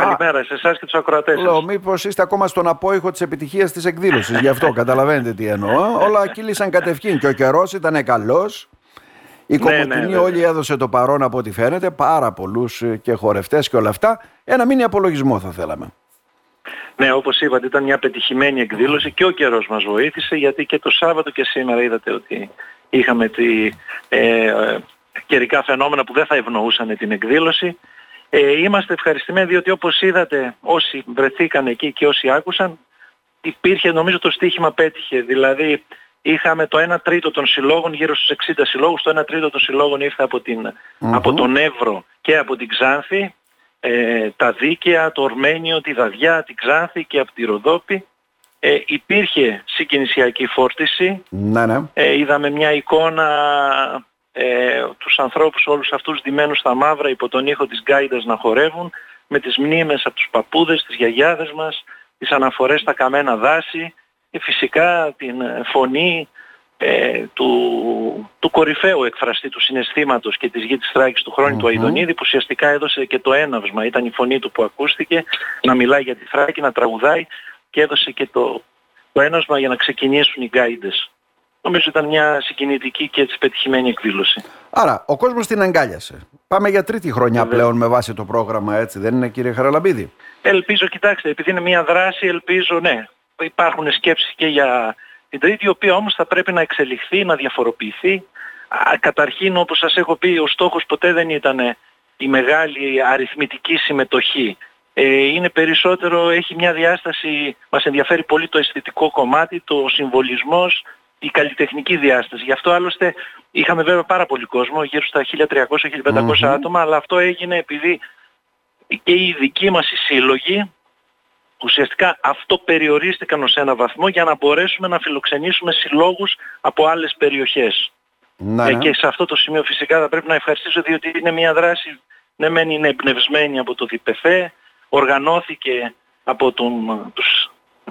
Καλημέρα σε εσάς και τους ακροατές. Λέω, μήπως είστε ακόμα στον απόϊχο της επιτυχίας της εκδήλωσης. Γι' αυτό καταλαβαίνετε τι εννοώ. Όλα κύλησαν κατευθείαν και ο καιρός ήταν καλός. Η ναι, Κομωτινή ναι, όλη έδωσε το παρόν από ό,τι φαίνεται. Πάρα πολλούς και χορευτές και όλα αυτά. Ένα μήνυμα απολογισμό θα θέλαμε. Ναι, όπως είπατε ήταν μια πετυχημένη εκδήλωση και ο καιρός μας βοήθησε γιατί και το Σάββατο και σήμερα είδατε ότι είχαμε τη, ε, καιρικά φαινόμενα που δεν θα ευνοούσαν την εκδήλωση. Ε, είμαστε ευχαριστημένοι διότι όπως είδατε όσοι βρεθήκαν εκεί και όσοι άκουσαν υπήρχε νομίζω το στίχημα πέτυχε. Δηλαδή είχαμε το 1 τρίτο των συλλόγων, γύρω στους 60 συλλόγους, το 1 τρίτο των συλλόγων ήρθε από, την, από τον Εύρο και από την Ξάνθη, ε, τα Δίκαια, το Ορμένιο, τη Δαδιά, την Ξάνθη και από τη Ροδόπη. Ε, υπήρχε συγκινησιακή φόρτιση. Ναι, ναι. Ε, είδαμε μια εικόνα ε, τους ανθρώπους όλους αυτούς ντυμένους στα μαύρα υπό τον ήχο της γκάιντας να χορεύουν με τις μνήμες από τους παππούδες, τις γιαγιάδες μας, τις αναφορές στα καμένα δάση και φυσικά την ε, φωνή ε, του, του κορυφαίου εκφραστή του συναισθήματος και της γης της Θράκης του χρόνου του Αιδονίδη που ουσιαστικά έδωσε και το έναυσμα, ήταν η φωνή του που ακούστηκε να μιλάει για τη Θράκη, να τραγουδάει και έδωσε και το, το έναυσμα για να ξεκινήσουν οι γκάιντες. Νομίζω ήταν μια συγκινητική και έτσι πετυχημένη εκδήλωση. Άρα, ο κόσμος την αγκάλιασε. Πάμε για τρίτη χρονιά πλέον με βάση το πρόγραμμα, έτσι δεν είναι κύριε Χαραλαμπίδη; Ελπίζω, κοιτάξτε, επειδή είναι μια δράση, ελπίζω, ναι, υπάρχουν σκέψεις και για την τρίτη, η οποία όμως θα πρέπει να εξελιχθεί, να διαφοροποιηθεί. Καταρχήν, όπως σας έχω πει, ο στόχος ποτέ δεν ήταν η μεγάλη αριθμητική συμμετοχή. Ε, είναι περισσότερο, έχει μια διάσταση, μας ενδιαφέρει πολύ το αισθητικό κομμάτι, το συμβολισμός, η καλλιτεχνική διάσταση. Γι' αυτό άλλωστε είχαμε βέβαια πάρα πολύ κόσμο, γύρω στα 1300-1500 άτομα, αλλά αυτό έγινε επειδή και οι δικοί μας οι σύλλογοι ουσιαστικά αυτό περιορίστηκαν ως ένα βαθμό για να μπορέσουμε να φιλοξενήσουμε συλλόγους από άλλες περιοχές. Ναι. Ε, και σε αυτό το σημείο φυσικά θα πρέπει να ευχαριστήσω διότι είναι μια δράση, ναι μεν είναι εμπνευσμένη από το ΔΠΕΦΕ, οργανώθηκε από τον, τους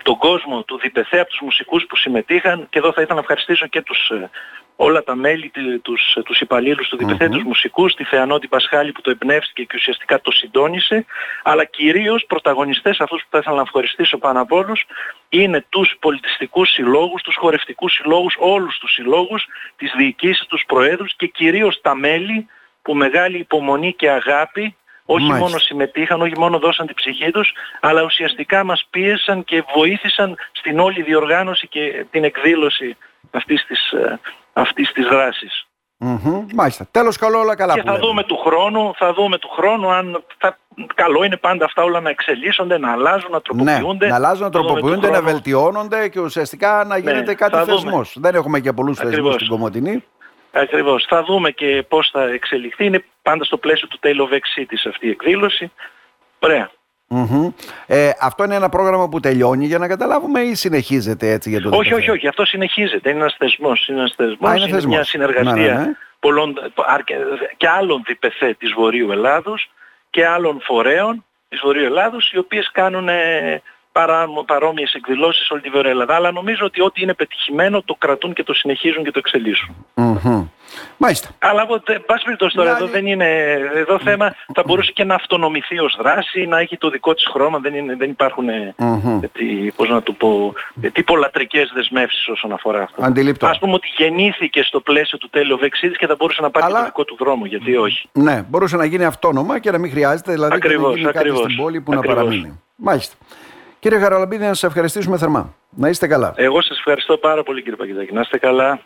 τον κόσμο του ΔΠΘ, από τους μουσικούς που συμμετείχαν και εδώ θα ήθελα να ευχαριστήσω και τους, ε, όλα τα μέλη, τους, τους υπαλλήλους του ΔΠΘ, mm-hmm. τους μουσικούς, τη Θεανότη Πασχάλη που το εμπνεύστηκε και ουσιαστικά το συντόνισε, αλλά κυρίως πρωταγωνιστές αυτούς που θα ήθελα να ευχαριστήσω πάνω από όλους, είναι τους πολιτιστικούς συλλόγους, τους χορευτικούς συλλόγους, όλους τους συλλόγους, τις διοικήσεις, τους προέδρους και κυρίως τα μέλη που μεγάλη υπομονή και αγάπη όχι μόνο συμμετείχαν, όχι μόνο δώσαν την ψυχή τους, αλλά ουσιαστικά μας πίεσαν και βοήθησαν στην όλη διοργάνωση και την εκδήλωση αυτής της, ε, αυτής της δράσης. Mm-hmm, μάλιστα. Τέλος καλό όλα καλά Και θα δούμε του χρόνου, θα δούμε του χρόνου αν θα, καλό είναι πάντα αυτά όλα να εξελίσσονται, να αλλάζουν, να τροποποιούνται. Ναι, να αλλάζουν, να τροποποιούνται, να βελτιώνονται και ουσιαστικά να ναι, γίνεται ναι, κάτι θεσμός. Δεν έχουμε και πολλούς θεσμούς στην Κομωτινή. Ακριβώς. Θα δούμε και πώς θα εξελιχθεί. Είναι πάντα στο πλαίσιο του Tale of Exit αυτή η εκδήλωση. Ωραία. Ε, αυτό είναι ένα πρόγραμμα που τελειώνει για να καταλάβουμε ή συνεχίζεται έτσι για το Όχι, όχι, όχι. Αυτό συνεχίζεται. Είναι ένας θεσμός. Είναι, ένας θεσμός. είναι, είναι μια συνεργασία ναι, ναι, ναι. Πολλών, και άλλων διπεθέ της Βορείου Ελλάδος και άλλων φορέων της Βορείου Ελλάδος οι οποίες κάνουν παρόμοιες εκδηλώσεις σε όλη τη Βόρεια Ελλάδα. Αλλά νομίζω ότι ό,τι είναι πετυχημένο το κρατούν και το συνεχίζουν και το εξελίσσουν. Mm-hmm. Μάλιστα. Αλλά πάση περιπτώσει τώρα, εδώ δεν είναι εδώ θέμα, θα μπορούσε και να αυτονομηθεί ως δράση, να έχει το δικό της χρώμα, δεν, είναι, δεν υπάρχουν mm-hmm. τι, πώς να το πω, τυπολατρικές δεσμεύσεις όσον αφορά αυτό. Αντιλήπτω. Ας πούμε ότι γεννήθηκε στο πλαίσιο του τέλειο Βεξίδης και θα μπορούσε να πάρει Αλλά... το δικό του δρόμο, γιατί όχι. Ναι, μπορούσε να γίνει αυτόνομα και να μην χρειάζεται, δηλαδή ακριβώς, να γίνει ακριβώς, κάτι στην πόλη που ακριβώς. να παραμείνει. Μάλιστα. Κύριε Χαραλαμπίδη, να σας ευχαριστήσουμε θερμά. Να είστε καλά. Εγώ σας ευχαριστώ πάρα πολύ κύριε Παγκητάκη. Να είστε καλά.